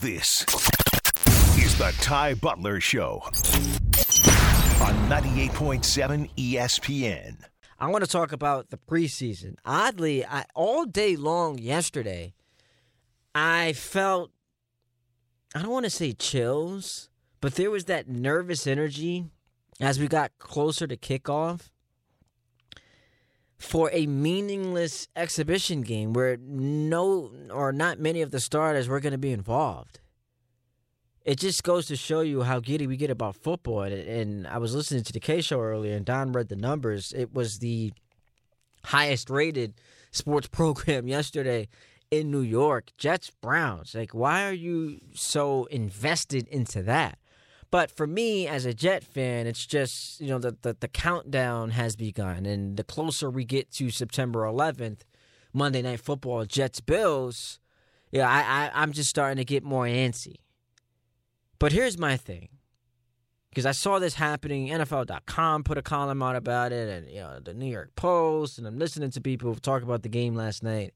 This is the Ty Butler Show on 98.7 ESPN. I want to talk about the preseason. Oddly, I, all day long yesterday, I felt, I don't want to say chills, but there was that nervous energy as we got closer to kickoff for a meaningless exhibition game where no or not many of the starters were going to be involved. It just goes to show you how giddy we get about football. And, and I was listening to the K show earlier, and Don read the numbers. It was the highest rated sports program yesterday in New York. Jets Browns. Like, why are you so invested into that? But for me, as a Jet fan, it's just, you know, the, the, the countdown has begun. And the closer we get to September 11th, Monday Night Football, Jets Bills, yeah, I, I, I'm just starting to get more antsy. But here's my thing. Because I saw this happening, NFL.com put a column out about it, and you know the New York Post, and I'm listening to people talk about the game last night.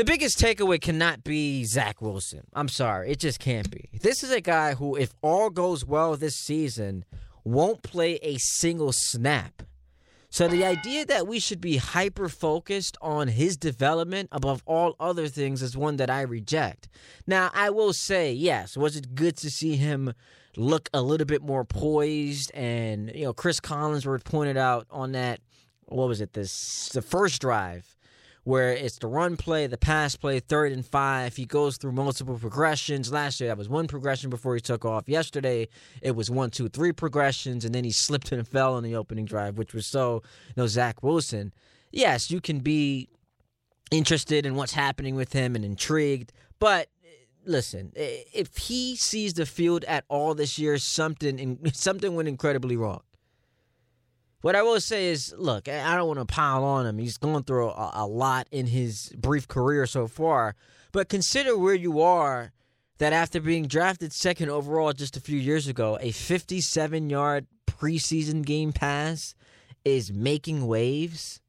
The biggest takeaway cannot be Zach Wilson. I'm sorry, it just can't be. This is a guy who, if all goes well this season, won't play a single snap. So the idea that we should be hyper focused on his development above all other things is one that I reject. Now, I will say, yes, was it good to see him look a little bit more poised and, you know, Chris Collinsworth pointed out on that what was it, this the first drive where it's the run play, the pass play, third and five. He goes through multiple progressions. Last year, that was one progression before he took off. Yesterday, it was one, two, three progressions, and then he slipped and fell on the opening drive, which was so, you know, Zach Wilson. Yes, you can be interested in what's happening with him and intrigued, but listen, if he sees the field at all this year, something something went incredibly wrong. What I will say is, look, I don't want to pile on him. He's going through a, a, lot in his brief career so far. But consider where you are that after being drafted second overall just a few years ago, a 57 yard preseason game pass is making waves.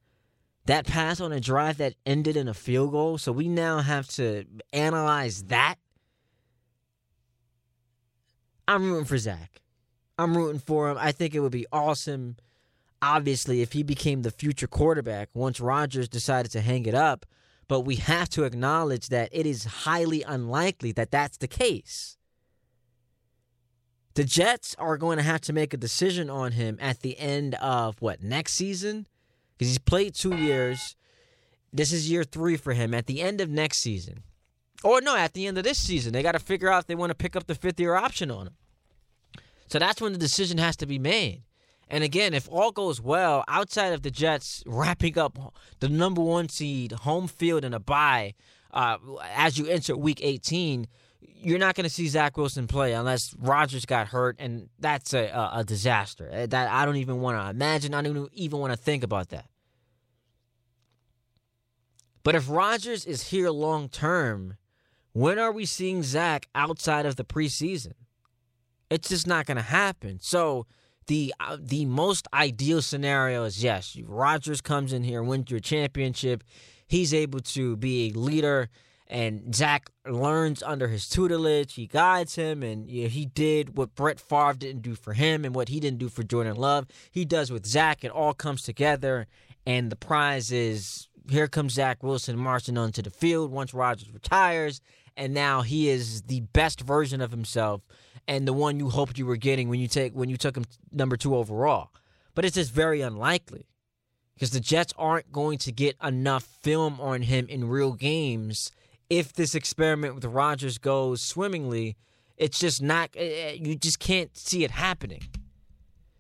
That pass on a drive that ended in a field goal. So we now have to analyze that. I'm rooting for Zach. I'm rooting for him. I think it would be awesome obviously if he became the future quarterback once Rodgers decided to hang it up, but we have to acknowledge that it is highly unlikely that that's the case. The Jets are going to have to make a decision on him at the end of what next season because he's played 2 years. This is year 3 for him at the end of next season. Or no, at the end of this season, they got to figure out if they want to pick up the 5th year option on him. So that's when the decision has to be made. And again, if all goes well, outside of the Jets wrapping up the number one seed, home field, and a bye, uh, as you enter Week 18, you're not going to see Zach Wilson play unless Rodgers got hurt, and that's a, a, a disaster. Uh, that I don't even want to imagine. I don't even want to think about that. But if Rodgers is here long term, when are we seeing Zach outside of the preseason? It's just not going to happen. So the uh, the most ideal scenario is yes, Rodgers comes in here, wins your championship. He's able to be a leader, and Zach learns under his tutelage. He guides him, and you know, he did what Brett Favre didn't do for him, and what he didn't do for Jordan Love. He does with Zach. It all comes together, and the prize is here comes Zach Wilson marching onto the field once Rodgers retires, and now he is the best version of himself and the one you hoped you were getting when you take when you took him number two overall. But it's just very unlikely because the Jets aren't going to get enough film on him in real games if this experiment with Rodgers goes swimmingly. It's just not. Eh, eh, you just can't see it happening.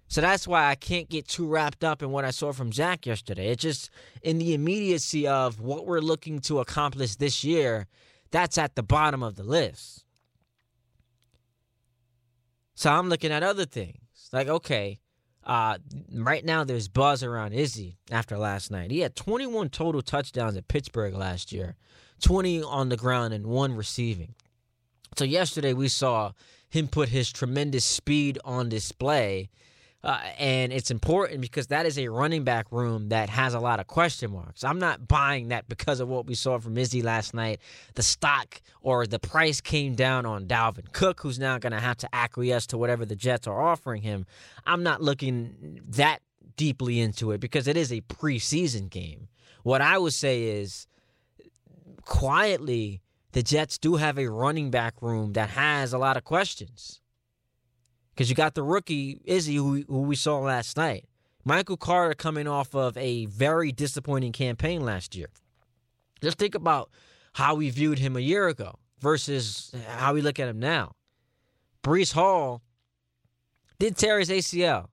So that's why I can't get too wrapped up in what I saw from Zach yesterday. It's just in the immediacy of what we're looking to accomplish this year. That's at the bottom of the list. So I'm looking at other things. Like, okay, uh, right now there's buzz around Izzy after last night. He had 21 total touchdowns at Pittsburgh last year, 20 on the ground and one receiving. So yesterday we saw him put his tremendous speed on display. Uh, and it's important because that is a running back room that has a lot of question marks. I'm not buying that because of what we saw from Izzy last night. The stock or the price came down on Dalvin Cook, who's now going to have to acquiesce to whatever the Jets are offering him. I'm not looking that deeply into it because it is a preseason game. What I would say is quietly, the Jets do have a running back room that has a lot of questions because you got the rookie Izzy who, who we saw last night. Michael Carter coming off of a very disappointing campaign last year. Just think about how we viewed him a year ago versus how we look at him now. Breece Hall did tear his ACL.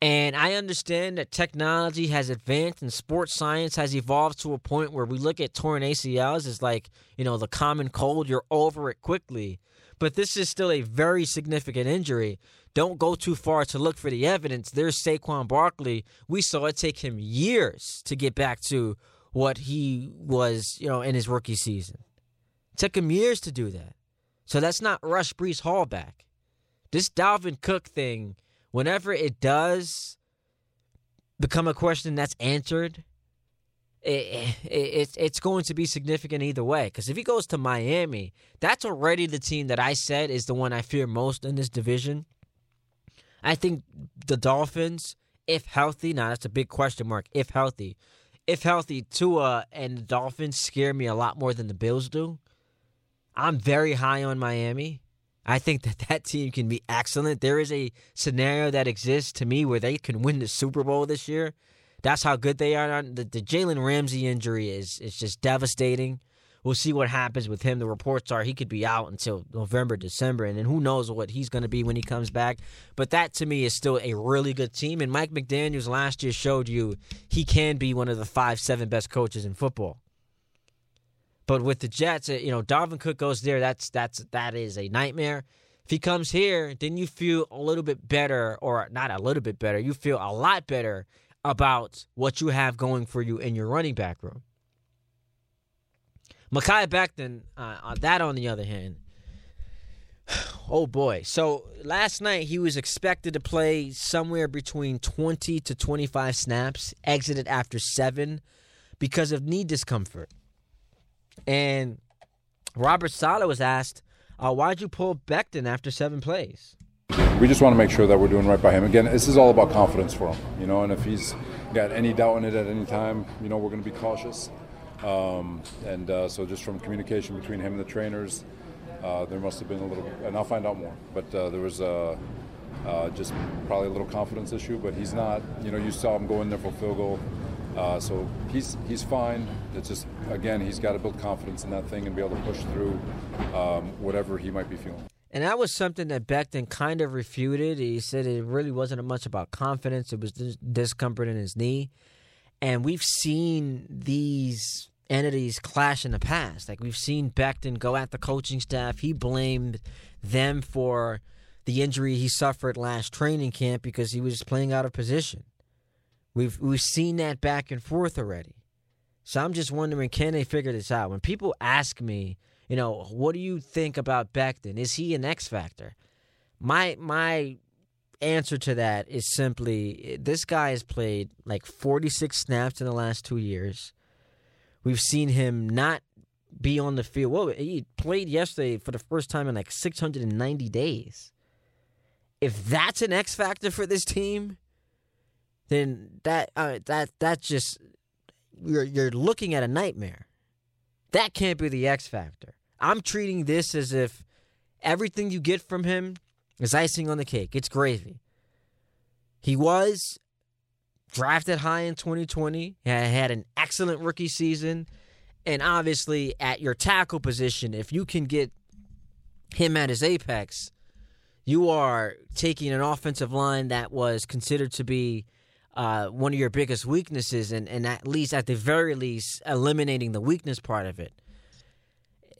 And I understand that technology has advanced and sports science has evolved to a point where we look at torn ACLs as like, you know, the common cold, you're over it quickly but this is still a very significant injury. Don't go too far to look for the evidence. There's Saquon Barkley. We saw it take him years to get back to what he was, you know, in his rookie season. It took him years to do that. So let's not rush Breece Hall back. This Dalvin Cook thing, whenever it does become a question that's answered, Eh, eh, it, it, it's going to be significant either way. Because if he goes to Miami, that's already the team that I said is the one I fear most in this division. I think the Dolphins, if healthy, now that's a big question mark. If healthy, if healthy, Tua and the Dolphins scare me a lot more than the Bills do. I'm very high on Miami. I think that that team can be excellent. There is a scenario that exists to me where they can win the Super Bowl this year. That's how good they are. The, the Jalen Ramsey injury is is just devastating. We'll see what happens with him. The reports are he could be out until November, December, and then who knows what he's going to be when he comes back. But that to me is still a really good team. And Mike McDaniels last year showed you he can be one of the five, seven best coaches in football. But with the Jets, uh, you know, Dalvin Cook goes there. That's that's that is a nightmare. If he comes here, then you feel a little bit better, or not a little bit better. You feel a lot better about what you have going for you in your running back room. Mekhi Becton, uh, that on the other hand, oh boy. So last night he was expected to play somewhere between 20 to 25 snaps, exited after seven because of knee discomfort. And Robert Saleh was asked, uh, why'd you pull Becton after seven plays? We just want to make sure that we're doing right by him. Again, this is all about confidence for him, you know. And if he's got any doubt in it at any time, you know, we're going to be cautious. Um, and uh, so, just from communication between him and the trainers, uh, there must have been a little, and I'll find out more. But uh, there was uh, uh, just probably a little confidence issue. But he's not, you know, you saw him go in there for field goal. Uh, so he's he's fine. It's just again he's got to build confidence in that thing and be able to push through um, whatever he might be feeling. And that was something that Becton kind of refuted. He said it really wasn't much about confidence, it was discomfort in his knee. And we've seen these entities clash in the past. Like we've seen Becton go at the coaching staff. He blamed them for the injury he suffered last training camp because he was playing out of position. We've we've seen that back and forth already. So I'm just wondering, can they figure this out? When people ask me, you know, what do you think about Becton? Is he an X factor? My my answer to that is simply this guy has played like 46 snaps in the last 2 years. We've seen him not be on the field. Well, he played yesterday for the first time in like 690 days. If that's an X factor for this team, then that uh, that that just you're you're looking at a nightmare. That can't be the X factor. I'm treating this as if everything you get from him is icing on the cake. It's gravy. He was drafted high in 2020, had an excellent rookie season, and obviously at your tackle position, if you can get him at his apex, you are taking an offensive line that was considered to be uh, one of your biggest weaknesses, and, and at least, at the very least, eliminating the weakness part of it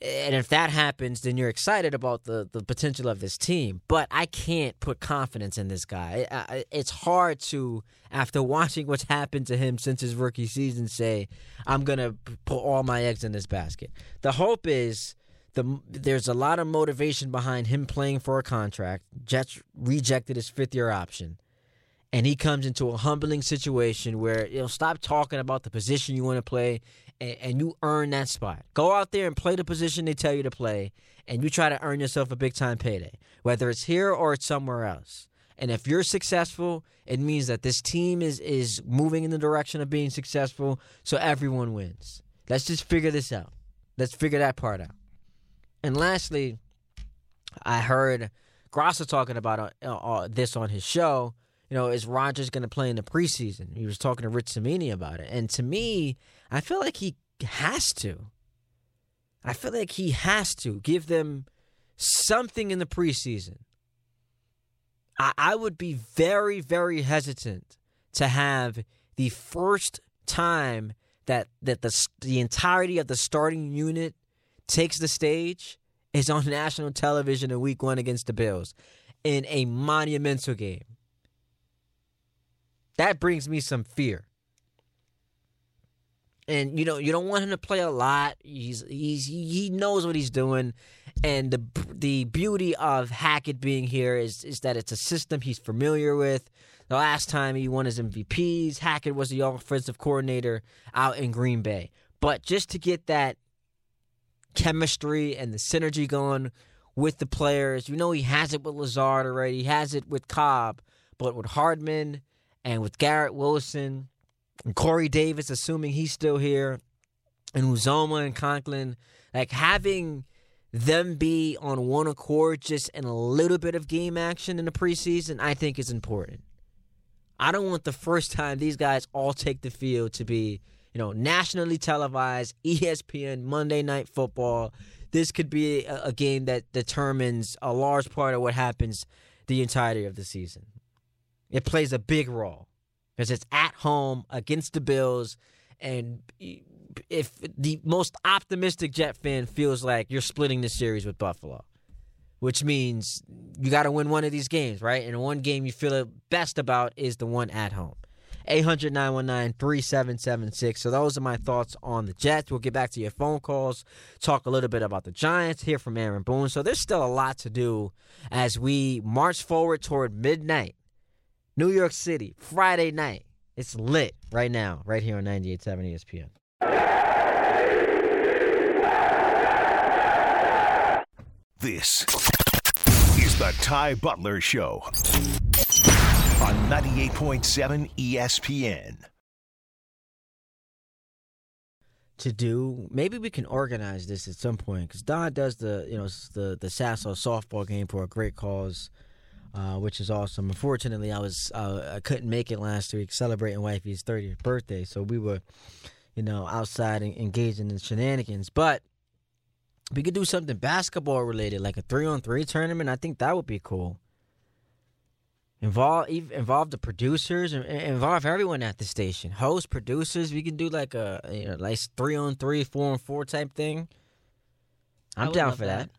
and if that happens, then you're excited about the, the potential of this team. But I can't put confidence in this guy. It's hard to, after watching what's happened to him since his rookie season, say I'm gonna put all my eggs in this basket. The hope is the there's a lot of motivation behind him playing for a contract. Jets rejected his fifth year option. And he comes into a humbling situation where you know stop talking about the position you want to play and, and you earn that spot. Go out there and play the position they tell you to play, and you try to earn yourself a big time payday, whether it's here or it's somewhere else. And if you're successful, it means that this team is is moving in the direction of being successful, so everyone wins. Let's just figure this out. Let's figure that part out. And lastly, I heard Grasso talking about uh, uh, this on his show. You know, is Rodgers going to play in the preseason? He was talking to Rich Cimini about it, and to me, I feel like he has to. I feel like he has to give them something in the preseason. I, I would be very, very hesitant to have the first time that that the the entirety of the starting unit takes the stage is on national television in week one against the Bills in a monumental game. That brings me some fear. And you know, you don't want him to play a lot. He's he's he knows what he's doing. And the the beauty of Hackett being here is is that it's a system he's familiar with. The last time he won his MVPs, Hackett was the offensive coordinator out in Green Bay. But just to get that chemistry and the synergy going with the players, you know he has it with Lazard already, he has it with Cobb, but with Hardman and with Garrett Wilson and Corey Davis, assuming he's still here, and Uzomah and Conklin, like having them be on one accord just in a little bit of game action in the preseason, I think is important. I don't want the first time these guys all take the field to be, you know, nationally televised, ESPN, Monday Night Football. This could be a, a game that determines a large part of what happens the entirety of the season. It plays a big role because it's at home against the Bills. And if the most optimistic Jet fan feels like you're splitting the series with Buffalo, which means you got to win one of these games, right? And one game you feel the best about is the one at home. 800 919 3776. So, those are my thoughts on the Jets. We'll get back to your phone calls, talk a little bit about the Giants, hear from Aaron Boone. So, there's still a lot to do as we march forward toward midnight. New York City, Friday night. It's lit right now, right here on 98.7 ESPN. This is the Ty Butler Show on 98.7 ESPN. To do, maybe we can organize this at some point because Don does the, you know, the the Sasso softball game for a great cause, uh, which is awesome. Unfortunately, I was uh, I couldn't make it last week celebrating wifey's 30th birthday, so we were, you know, outside and engaging in shenanigans. But we could do something basketball related, like a three on three tournament. I think that would be cool. Involve involve the producers and involve everyone at the station, host, producers. We can do like a you know like three on three, four on four type thing. I I'm down love for that.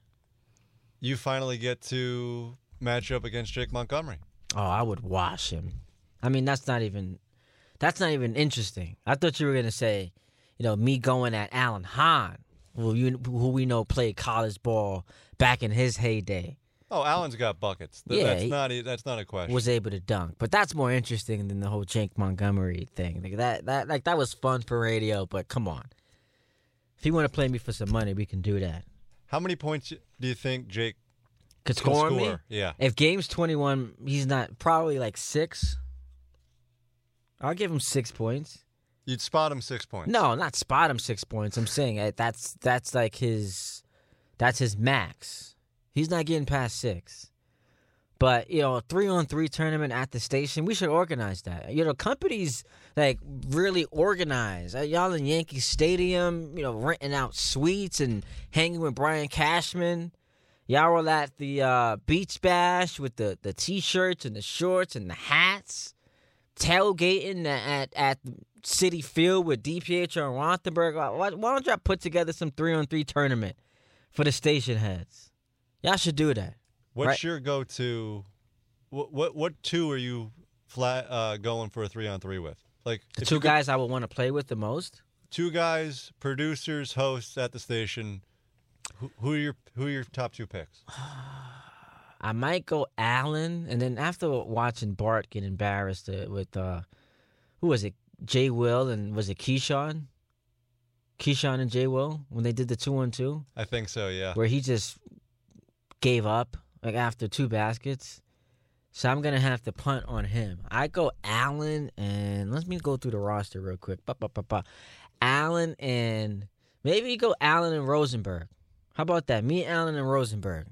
You finally get to match up against Jake Montgomery. Oh, I would wash him. I mean, that's not even that's not even interesting. I thought you were gonna say, you know, me going at Alan Hahn, who you who we know played college ball back in his heyday. Oh, Alan's got buckets. Th- Yeah, that's not e- that's not a question. was able to dunk. But that's more interesting than the whole Jake Montgomery thing. Like that that like that was fun for radio, but come on. If you want to play me for some money, we can do that. How many points do you think Jake Could score score? me? Yeah. If game's twenty one, he's not probably like six. I'll give him six points. You'd spot him six points. No, not spot him six points. I'm saying uh, that's that's like his that's his max. He's not getting past six. But you know, a three on three tournament at the station, we should organize that. You know, companies like really organize. Uh, y'all in Yankee Stadium, you know, renting out suites and hanging with Brian Cashman. Y'all were at the uh, beach bash with the the t-shirts and the shorts and the hats, tailgating at at Citi Field with DiPietro and Rothenberg. Why, why don't y'all put together some three on three tournament for the station heads? Y'all should do that. What's Right. your go-to? What what what two are you flat uh, going for a three on three with? Like The two could- guys I would want to play with the most. two guys, producers, hosts at the station. Who, who are your who are your top two picks? I might go Alan, and then after watching Bart get embarrassed uh, with uh, who was it? Jay Will and was it Keyshawn? Keyshawn and Jay Will when they did the two on two, I think so. Yeah. where he just gave up like after two baskets. So I'm gonna have to punt on him. I go Alan and let me go through the roster real quick. Ba, ba, ba, ba. Alan and maybe go Alan and Rosenberg. How about that? Me, Alan, and Rosenberg.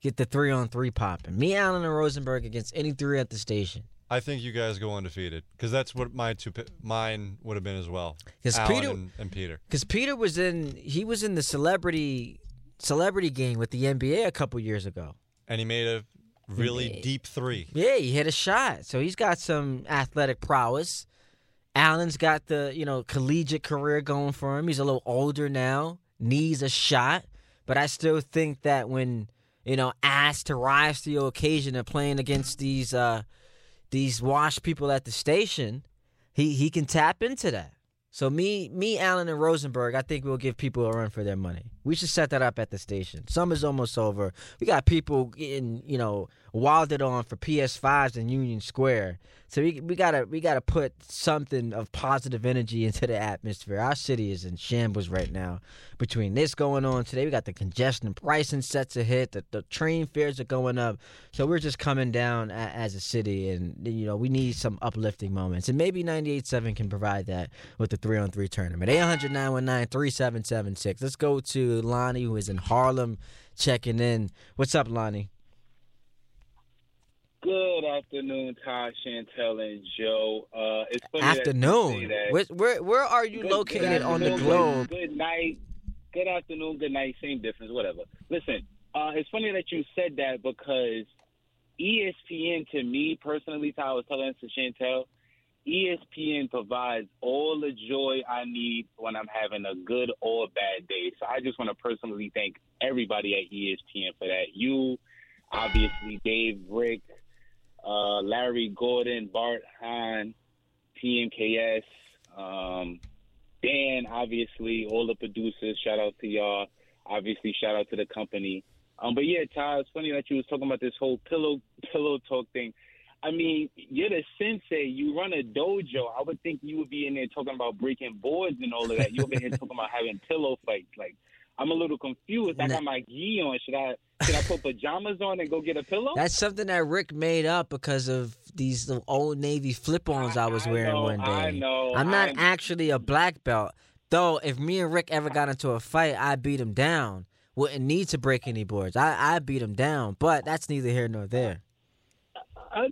Get the three on three popping. Me, Alan, and Rosenberg against any three at the station. I think you guys go undefeated because that's what my two mine would have been as well. 'Cause Alan Peter- and, and Peter. Because Peter was in he was in the celebrity celebrity game with the NBA a couple years ago. and he made a really made- deep three. Yeah, he hit a shot. So he's got some athletic prowess. Alan's got the, you know, collegiate career going for him. He's a little older now, needs a shot. But I still think that when, you know, asked to rise to the occasion of playing against these uh these washed people at the station, he he can tap into that. So me, me, Alan, and Rosenberg, I think we'll give people a run for their money. We should set that up at the station. Summer's almost over. We got people getting, you know, wilded on for PS5s in Union Square. So we we gotta we gotta put something of positive energy into the atmosphere. Our city is in shambles right now. Between this going on today, we got the congestion pricing set to hit. The, the train fares are going up. So we're just coming down a, as a city, and you know we need some uplifting moments. And maybe 98.7 can provide that with the three on three tournament. 800 919 3776. Let's go to Lonnie, who is in Harlem, checking in. What's up, Lonnie? Good afternoon, Ty, Chantel, and Joe. Uh, it's funny Afternoon. Where, where where are you Good- located good on the globe? Good, good night. Good afternoon. Good night. Same difference. Whatever. Listen, uh, it's funny that you said that because ESPN, to me personally, Ty, I was telling this to Chantel, ESPN provides all the joy I need when I'm having a good or bad day. So I just want to personally thank everybody at ESPN for that. You, obviously, Dave, Rick, uh, Larry Gordon, Bart Hahn, TMKS, um, Dan, obviously, all the producers. Shout out to y'all. Obviously, shout out to the company. Um, but yeah, Ty, it's funny that you was talking about this whole pillow pillow talk thing. I mean, you're the sensei. You run a dojo. I would think you would be in there talking about breaking boards and all of that. You're over here talking about having pillow fights. Like, I'm a little confused. I got my gi on. Should I should I put pajamas on and go get a pillow? That's something that Rick made up because of these old Navy flip-ons I, was I wearing know, one day. I know, I'm not I- actually a black belt, though. If me and Rick ever got into a fight, I beat him down. Wouldn't need to break any boards. I I beat him down, but that's neither here nor there.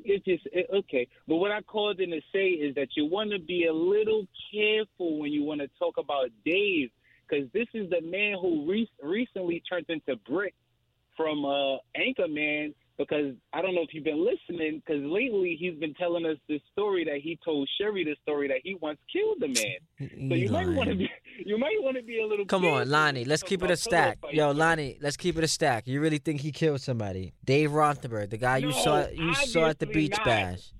It's just it, okay. But what I called in to say is that you want to be a little careful when you want to talk about Dave, because this is the man who re- recently turned into Brick from uh, Anchorman. Because I don't know if you've been listening, because lately he's been telling us this story that he told Sherry the story that he once killed a man. So you might want to be you might want to be a little. Come on, Lonnie. Let's keep it a stack. Yo, Lonnie, let's keep it a stack. You really think he killed somebody? Dave Rothenberg, the guy you saw you saw at the beach not. bash.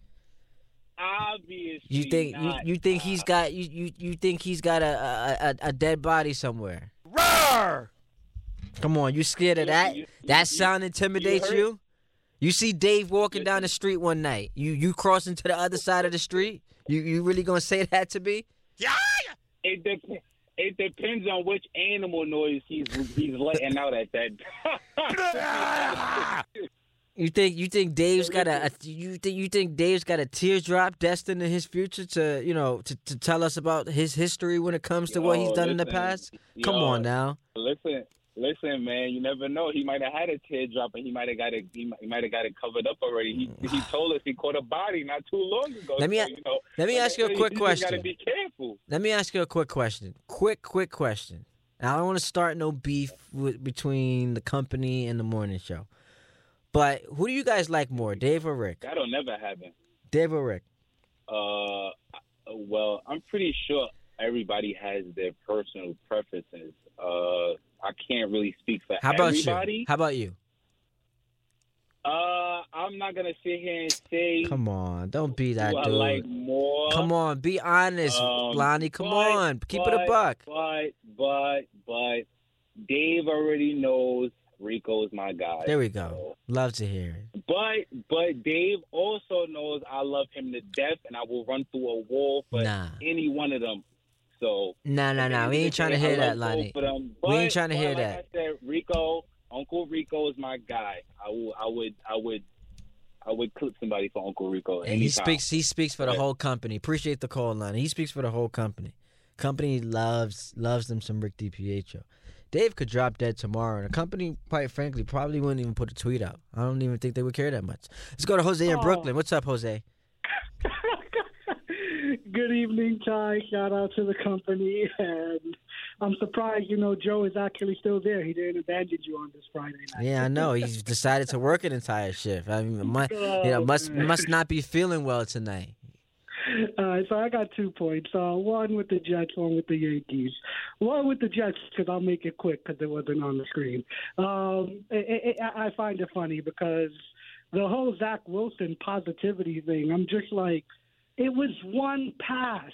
Obviously, You think you, not, you think he's got you, you you think he's got a a, a, a dead body somewhere? Roar! Come on, you scared of that? you- That sound intimidates heard- you? You see Dave walking down the street one night. You you crossing to the other side of the street? You you really gonna say that to me? It dep- it depends on which animal noise he's he's letting out at that. You think you think Dave's got a, a you think you think Dave's got a teardrop destined in his future to you know to, to tell us about his history when it comes to what he's Yo, done in the past? Come yo, on now. listen, listen, man. You never know. He might have had a teardrop, and he might have got it. He, might- have got it covered up already. He he told us he caught a body not too long ago. Let me so, you know, let me ask you a quick you just Gotta question. be careful. Let me ask you a quick question. Quick, quick question. Now, I don't want to start no beef with, between the company and the morning show. But who do you guys like more, Dave or Rick? That'll never happen. Dave or Rick? Uh, well, I'm pretty sure everybody has their personal preferences. Uh, I can't really speak for How about everybody. you? How about you? Uh, I'm not gonna sit here and say Come on, don't be that who I dude. like more. Come on, be honest, Um, Lonnie. Come but- on, keep it a but- buck. But but but Dave already knows Rico's my guy. There we go. Love to hear it. But but Dave also knows I love him to death, and I will run through a wall for Nah. any one of them. So Nah, nah, nah. We ain't trying to hear that, Lonnie. But, um, We ain't trying to hear like that. I said, Rico, Uncle Rico is my guy. I would, I would, I would clip somebody for Uncle Rico. And he speaks. He speaks for the whole company. Appreciate the call, Lonnie. He speaks for the whole company. Company loves loves them some Rick DiPietro. Dave could drop dead tomorrow, and the company, quite frankly, probably wouldn't even put a tweet out. I don't even think they would care that much. Let's go to Jose in Oh. Brooklyn. What's up, Jose? Good evening, Ty. Shout out to the company, and I'm surprised. You know, Joe is actually still there. He didn't abandon you on this Friday night. Yeah, I know. He's decided to work an entire shift. I mean, mu- you know, must Oh, man. must not be feeling well tonight. All right, so I got two points. Uh, one with the Jets, one with the Yankees. One with the Jets because I'll make it quick because it wasn't on the screen. Um, it, it, I I find it funny because the whole Zach Wilson positivity thing. I'm just like, it was one pass.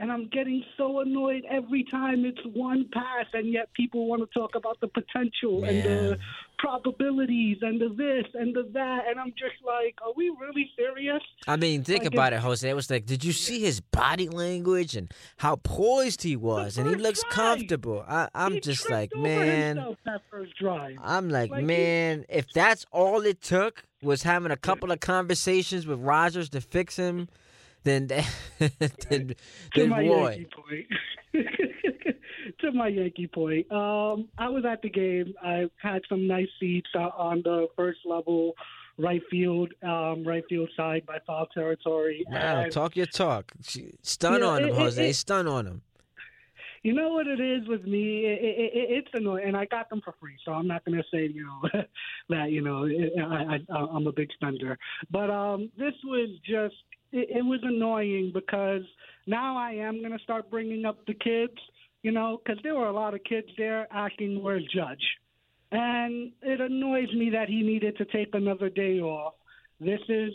And I'm getting so annoyed every time it's one pass, and yet people want to talk about the potential and the probabilities and the this and the that. And I'm just like, are we really serious? I mean, think Like, about it, Jose. It was like, did you see his body language and how poised he was, and he looks drive. comfortable. I, I'm He just like, man. that first drive. I'm like, Like, he- man, if that's all it took was having a couple of conversations with Rodgers to fix him, then then, to then my boy, Yankee point. to my Yankee point. Um, I was at the game. I had some nice seats uh, on the first level, right field, um, right field side by foul territory. now And talk your talk. Stun Yeah, on him, it- Jose. it- Stun on him. You know what it is with me? It, it, it, it's annoying, and I got them for free, so I'm not going to say you know that you know I, I, I'm a big spender. But um, this was just it, it was annoying because now I am going to start bringing up the kids, you know, because there were a lot of kids there asking where's Judge, and it annoys me that he needed to take another day off. This is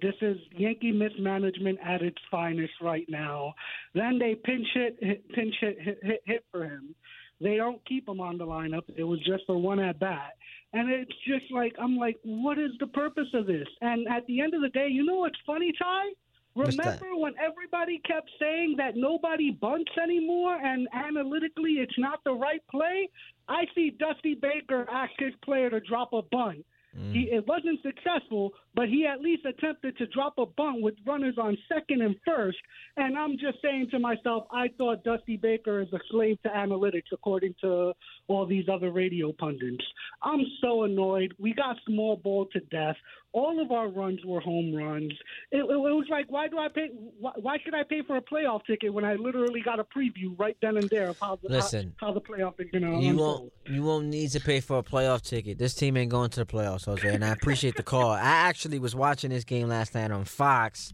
this is Yankee mismanagement at its finest right now. Then they pinch hit, hit pinch hit, hit, hit, hit for him. They don't keep him on the lineup. It was just for one at bat. And it's just like, I'm like, what is the purpose of this? And at the end of the day, you know what's funny, Ty? Remember when everybody kept saying that nobody bunts anymore and analytically it's not the right play? I see Dusty Baker ask his player to drop a bunt. He, mm. it wasn't successful, but he at least attempted to drop a bunt with runners on second and first. And I'm just saying to myself, I thought Dusty Baker is a slave to analytics, according to all these other radio pundits. I'm so annoyed. We got small ball to death. All of our runs were home runs. It, it, it was like, why do I pay? Why, why should I pay for a playoff ticket when I literally got a preview right then and there of how the, Listen, how, how the playoff is going to You won't you won't need to pay for a playoff ticket. This team ain't going to the playoffs, Jose, and I appreciate the call. I actually was watching this game last night on Fox,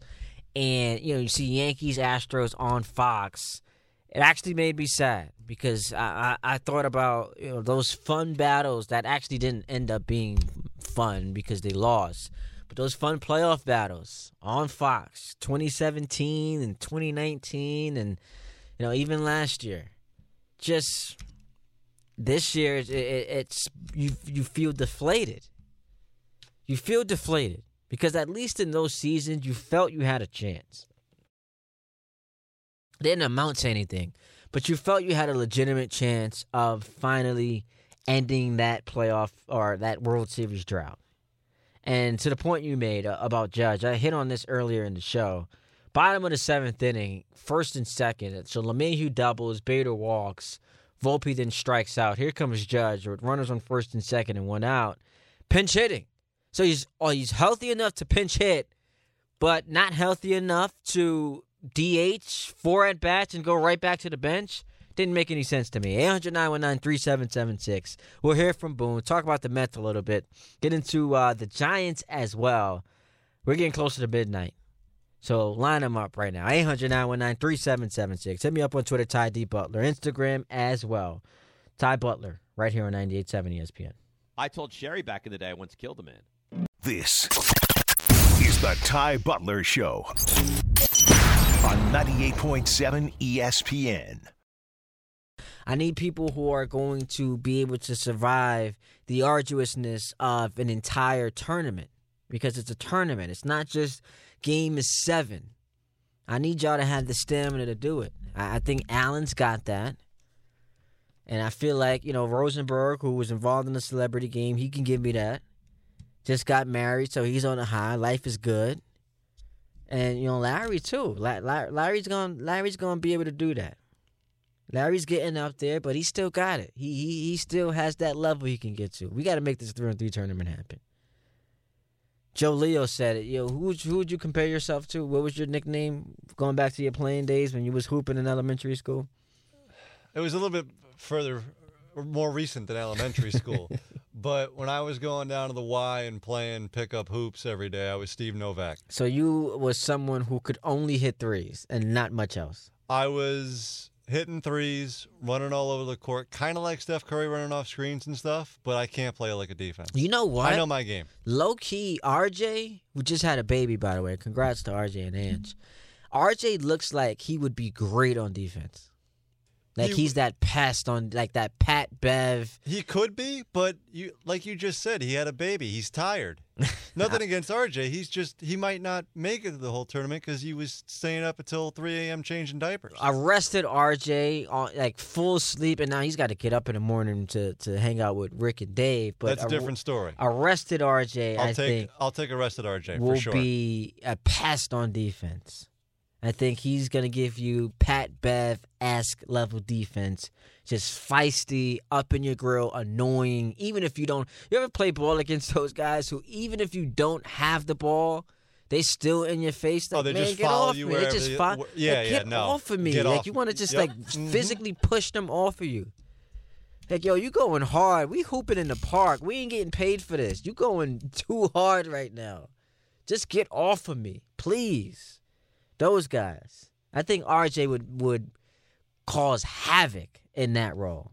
and you know you see Yankees Astros on Fox. It actually made me sad because I, I, I thought about you know those fun battles that actually didn't end up being fun because they lost. But those fun playoff battles on Fox, 2017 and 2019, and you know even last year, just this year it, it, it's you you feel deflated. You feel deflated because at least in those seasons you felt you had a chance. It didn't amount to anything, but you felt you had a legitimate chance of finally ending that playoff or that World Series drought. And to the point you made uh, about Judge, I hit on this earlier in the show. Bottom of the seventh inning, first and second. So LeMahieu doubles, Bader walks, Volpe then strikes out. Here comes Judge with runners on first and second and one out. Pinch hitting. So he's oh, he's healthy enough to pinch hit, but not healthy enough to DH four at bats and go right back to the bench. Didn't make any sense to me. 800 3776 We'll hear from Boone. Talk about the Mets a little bit. Get into uh, the Giants as well. We're getting closer to midnight. So line them up right now. 800 3776 Hit me up on Twitter, Ty D. Butler. Instagram as well. Ty Butler, right here on 98.7 ESPN. I told Sherry back in the day I once killed a man. This is the Ty Butler Show on 98.7 ESPN. I need people who are going to be able to survive the arduousness of an entire tournament because it's a tournament. It's not just game is seven. I need y'all to have the stamina to do it. I, think Alan's got that. And I feel like, you know, Rosenberg, who was involved in the celebrity game, he can give me that. Just got married, so he's on a high. Life is good. And, you know, Larry too. La- La- Larry's going Larry's gonna be able to do that. Larry's getting up there, but he still got it. He he, he still has that level he can get to. We got to make this three on three tournament happen. Joe Leo said it. Yo, who who would you compare yourself to? What was your nickname going back to your playing days when you was hooping in elementary school? It was a little bit further, more recent than elementary school. but when I was going down to the Y and playing pickup hoops every day, I was Steve Novak. So you was someone who could only hit threes and not much else. I was hitting threes, running all over the court, kind of like Steph Curry running off screens and stuff, but I can't play like a defense. You know what? I know my game. Low key, RJ, who just had a baby, by the way. Congrats to RJ and Ange. RJ looks like he would be great on defense. Like He- he's that pest on, like that Pat Bev. He could be, but you like you just said, he had a baby. He's tired. Nothing against RJ. He's just he might not make it to the whole tournament because he was staying up until 3 a.m. changing diapers. Arrested RJ on like full sleep, and now he's got to get up in the morning to to hang out with Rick and Dave. But That's a ar- different story. Arrested RJ, I'll I take think, I'll take arrested RJ will for sure. be a pest on defense. I think he's gonna give you Pat Bev esque level defense, just feisty, up in your grill, annoying. Even if you don't, you ever play ball against those guys who, even if you don't have the ball, they still in your face. Like, Oh, they just get follow off you me. They just you- fo- yeah, like, yeah, get no. off of me. Get like off. you want to just Yep. like Mhm. physically push them off of you. Like, yo, you going hard. We hooping in the park. We ain't getting paid for this. You going too hard right now. Just get off of me, please. Those guys. I think RJ would would cause havoc in that role.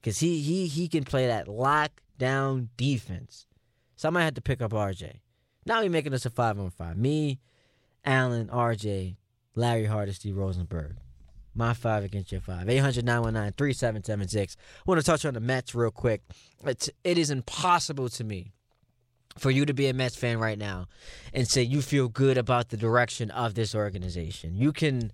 Cause he he he can play that lockdown defense. So I might have to pick up RJ. Now he's making us a five on five. Me, Alan, RJ, Larry Hardesty, Rosenberg. My five against your five. 800 919 3776. I want to touch on the Mets real quick. It's, it is impossible to me for you to be a Mets fan right now and say you feel good about the direction of this organization. You can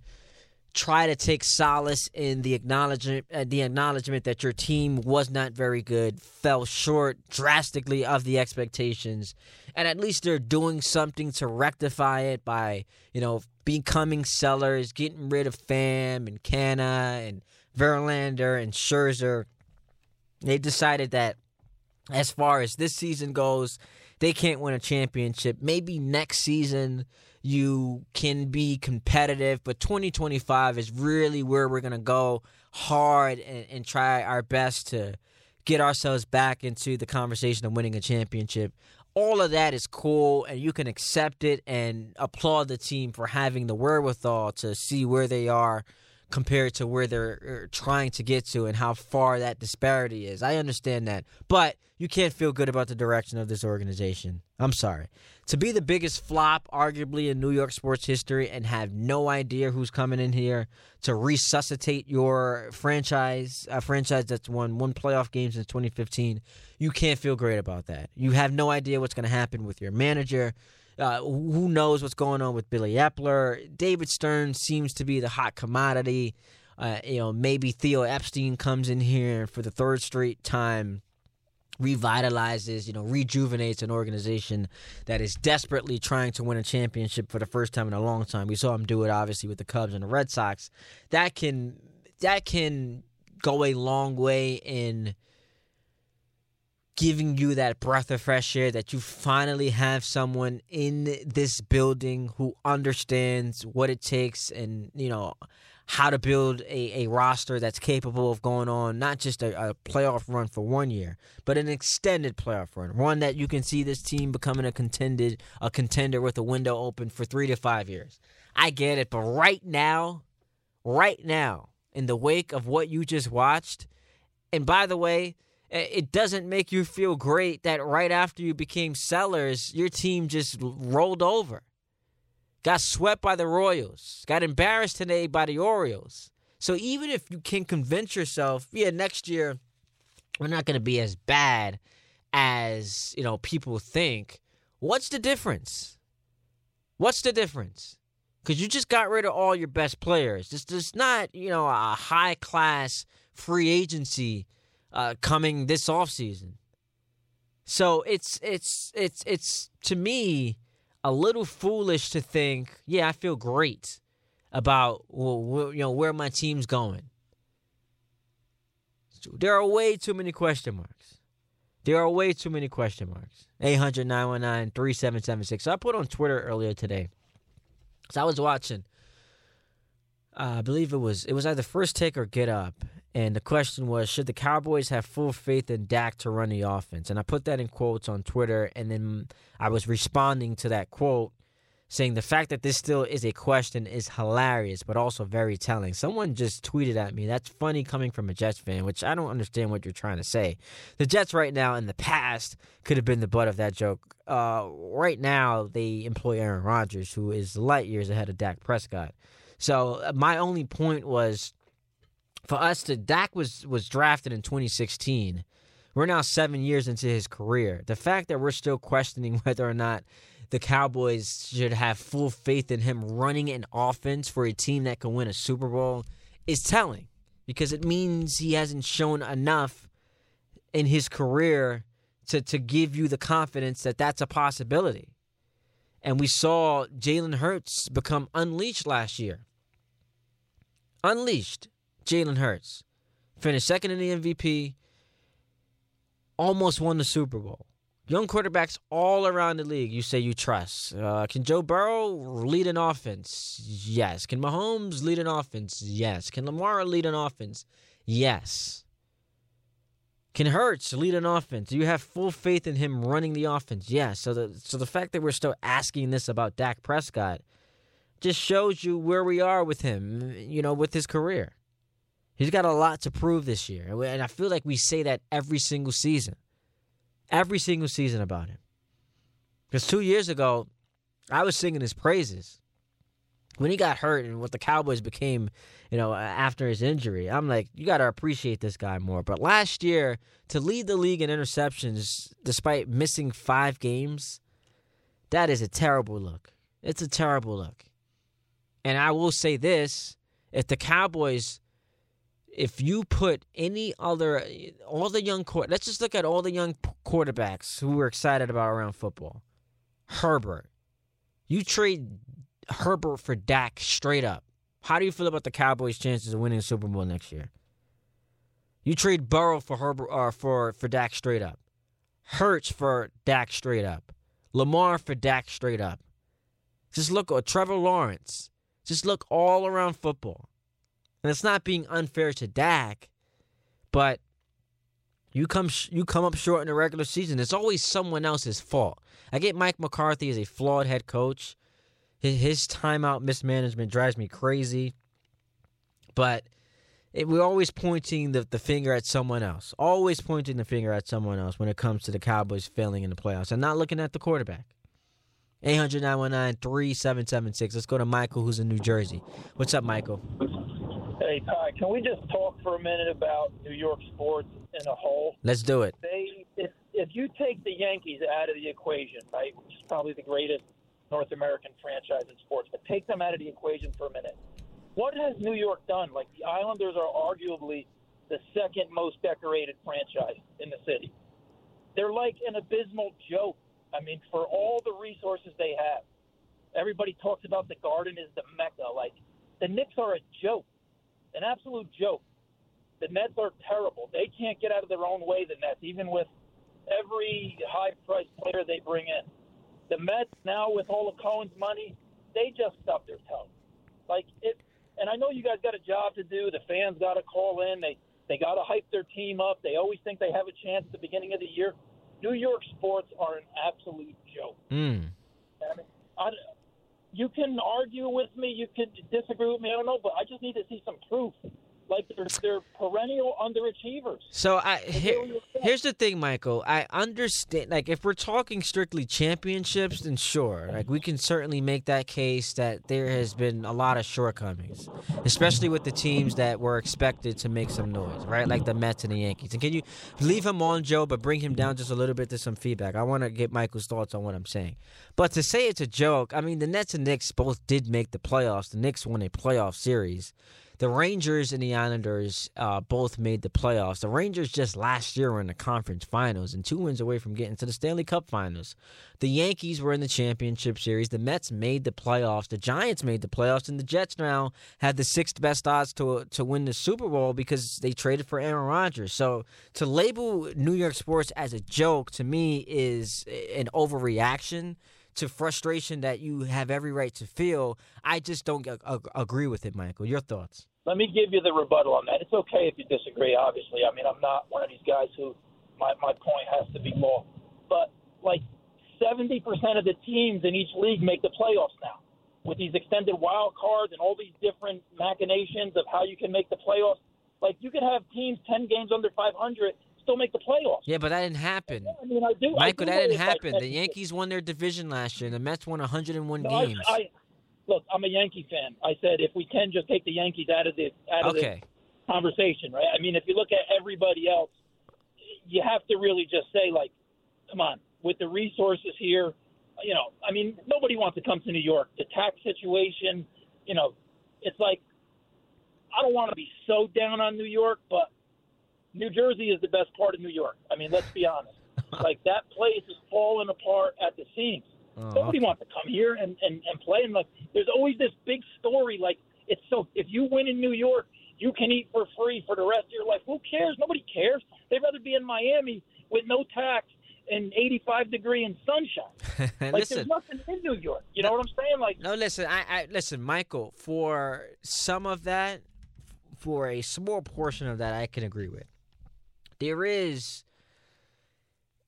try to take solace in the acknowledgement uh, the acknowledgement that your team was not very good, fell short drastically of the expectations, and at least they're doing something to rectify it by, you know, becoming sellers, getting rid of Pham and Canha and Verlander and Scherzer. They decided that as far as this season goes, they can't win a championship. Maybe next season you can be competitive, but 2025 is really where we're going to go hard and, and try our best to get ourselves back into the conversation of winning a championship. All of that is cool, and you can accept it and applaud the team for having the wherewithal to see where they are compared to where they're uh, trying to get to and how far that disparity is. I understand that. But you can't feel good about the direction of this organization. I'm sorry. To be the biggest flop, arguably, in New York sports history and have no idea who's coming in here to resuscitate your franchise, a franchise that's won one playoff game since 2015, you can't feel great about that. You have no idea what's going to happen with your manager. Uh, who knows what's going on with Billy Eppler? David Stearns seems to be the hot commodity. Uh, you know, maybe Theo Epstein comes in here for the third straight time, revitalizes, you know, rejuvenates an organization that is desperately trying to win a championship for the first time in a long time. We saw him do it obviously with the Cubs and the Red Sox. That can that can go a long way in giving you that breath of fresh air that you finally have someone in this building who understands what it takes and you know how to build a, a roster that's capable of going on not just a, a playoff run for one year but an extended playoff run one that you can see this team becoming a contended a contender with a window open for three to five years. I get it but right now right now in the wake of what you just watched and by the way it doesn't make you feel great that right after you became sellers, your team just rolled over. Got swept by the Royals. Got embarrassed today by the Orioles. So even if you can convince yourself, yeah, next year we're not going to be as bad as you know people think. What's the difference? What's the difference? Because you just got rid of all your best players. This is not you know a high class free agency uh, coming this offseason. So it's it's it's it's to me a little foolish to think, yeah, I feel great about well, you know where my team's going. There are way too many question marks. There are way too many question marks. 800 919 3776. So I put on Twitter earlier today. So I was watching, uh, I believe it was it was either First Take or Get Up. And the question was, should the Cowboys have full faith in Dak to run the offense? And I put that in quotes on Twitter. And then I was responding to that quote saying the fact that this still is a question is hilarious, but also very telling. Someone just tweeted at me, that's funny coming from a Jets fan, which I don't understand what you're trying to say. The Jets right now in the past could have been the butt of that joke. Uh, right now, they employ Aaron Rodgers, who is light years ahead of Dak Prescott. So uh, my only point was for us to Dak was was drafted in 2016. We're now seven years into his career. The fact that we're still questioning whether or not the Cowboys should have full faith in him running an offense for a team that can win a Super Bowl is telling because it means he hasn't shown enough in his career to, to give you the confidence that that's a possibility. And we saw Jalen Hurts become unleashed last year. Unleashed, Jalen Hurts. Finished second in the MVP, almost won the Super Bowl. Young quarterbacks all around the league, you say you trust. Uh, can Joe Burrow lead an offense? Yes. Can Mahomes lead an offense? Yes. Can Lamar lead an offense? Yes. Can Hurts lead an offense? Do you have full faith in him running the offense? Yes. So the so the fact that we're still asking this about Dak Prescott just shows you where we are with him, you know, with his career. He's got a lot to prove this year. And I feel like we say that every single season every single season about him. Because two years ago, I was singing his praises. When he got hurt and what the Cowboys became, you know, after his injury, I'm like, you got to appreciate this guy more. But last year, to lead the league in interceptions despite missing five games, that is a terrible look. It's a terrible look. And I will say this if the Cowboys if you put any other all the young court, let's just look at all the young quarterbacks who we're excited about around football. Herbert. You trade Herbert for Dak straight up. How do you feel about the Cowboys' chances of winning the Super Bowl next year? You trade Burrow for Herbert or uh, for for Dak straight up. Hurts for Dak straight up. Lamar for Dak straight up. Just look at Trevor Lawrence. Just look all around football. And it's not being unfair to Dak, but you come sh- you come up short in the regular season. It's always someone else's fault. I get Mike McCarthy as a flawed head coach. His, his timeout mismanagement drives me crazy. But it, we're always pointing the, the finger at someone else. Always pointing the finger at someone else when it comes to the Cowboys failing in the playoffs and not looking at the quarterback. 800 919 3776. Let's go to Michael, who's in New Jersey. What's up, Michael? Hey, Ty, can we just talk for a minute about New York sports in a whole? Let's do it. They, if, if you take the Yankees out of the equation, right, which is probably the greatest North American franchise in sports, but take them out of the equation for a minute. What has New York done? Like the Islanders are arguably the second most decorated franchise in the city. They're like an abysmal joke. I mean, for all the resources they have, everybody talks about the Garden is the mecca. Like the Knicks are a joke an absolute joke. The Nets are terrible. They can't get out of their own way, the Nets, even with every high priced player they bring in. The Mets now with all of Cohen's money, they just stub their toe. Like it and I know you guys got a job to do. The fans gotta call in. They they gotta hype their team up. They always think they have a chance at the beginning of the year. New York sports are an absolute joke. Mm. I mean, I, you can argue with me, you can disagree with me, I don't know, but I just need to see some proof. Like they're they're perennial underachievers. So I here, here's the thing, Michael. I understand. Like, if we're talking strictly championships, then sure. Like, we can certainly make that case that there has been a lot of shortcomings, especially with the teams that were expected to make some noise, right? Like the Mets and the Yankees. And can you leave him on, Joe, but bring him down just a little bit to some feedback? I want to get Michael's thoughts on what I'm saying. But to say it's a joke, I mean, the Nets and Knicks both did make the playoffs. The Knicks won a playoff series. The Rangers and the Islanders uh, both made the playoffs. The Rangers just last year were in the conference finals and two wins away from getting to the Stanley Cup finals. The Yankees were in the championship series. The Mets made the playoffs. The Giants made the playoffs, and the Jets now have the sixth best odds to to win the Super Bowl because they traded for Aaron Rodgers. So to label New York sports as a joke to me is an overreaction to frustration that you have every right to feel. I just don't ag- ag- agree with it, Michael. Your thoughts? Let me give you the rebuttal on that. It's okay if you disagree, obviously. I mean, I'm not one of these guys who my, my point has to be law. But, like, 70% of the teams in each league make the playoffs now. With these extended wild cards and all these different machinations of how you can make the playoffs. Like, you could have teams 10 games under 500 still make the playoffs. Yeah, but that didn't happen. I mean, I do. I Michael, do that didn't like happen. The Yankees won their division last year, and the Mets won 101 No, games. I, look, I'm a Yankee fan. I said if we can just take the Yankees out of the out of okay. the conversation, right? I mean, if you look at everybody else, you have to really just say like, come on, with the resources here, you know, I mean, nobody wants to come to New York. The tax situation, you know, it's like I don't want to be so down on New York, but New Jersey is the best part of New York. I mean, let's be honest. like that place is falling apart at the seams. Oh, Nobody okay. wants to come here and, and, and play. And like, there's always this big story. Like, it's so if you win in New York, you can eat for free for the rest of your life. Who cares? Nobody cares. They'd rather be in Miami with no tax and 85 degree and sunshine. Like, listen, there's nothing in New York. You know what I'm saying? Like, no, listen. I, I listen, Michael. For some of that, for a small portion of that, I can agree with. There is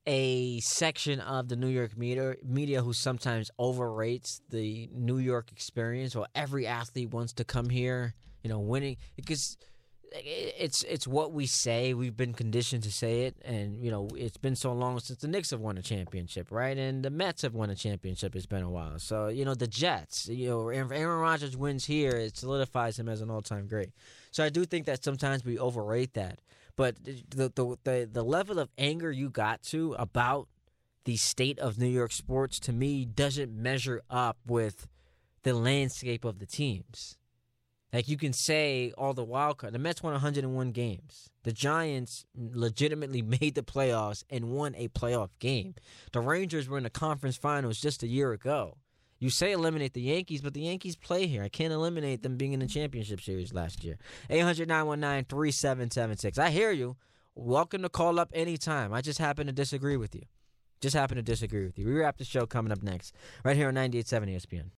a section of the New York media, media who sometimes overrates the New York experience. Well, every athlete wants to come here, you know, winning because it's it's what we say. We've been conditioned to say it, and you know, it's been so long since the Knicks have won a championship, right? And the Mets have won a championship. It's been a while. So you know, the Jets. You know, if Aaron Rodgers wins here, it solidifies him as an all-time great. So I do think that sometimes we overrate that. But the the the, the level of anger you got to about the state of New York sports to me doesn't measure up with the landscape of the teams. Like you can say all the wild card. The Mets won 101 games. The Giants legitimately made the playoffs and won a playoff game. The Rangers were in the conference finals just a year ago. You say eliminate the Yankees, but the Yankees play here. I can't eliminate them being in the championship series last year. 800 919 3776. I hear you. Welcome to call up anytime. I just happen to disagree with you. Just happen to disagree with you. We wrap the show coming up next, right here on 98.7 ESPN.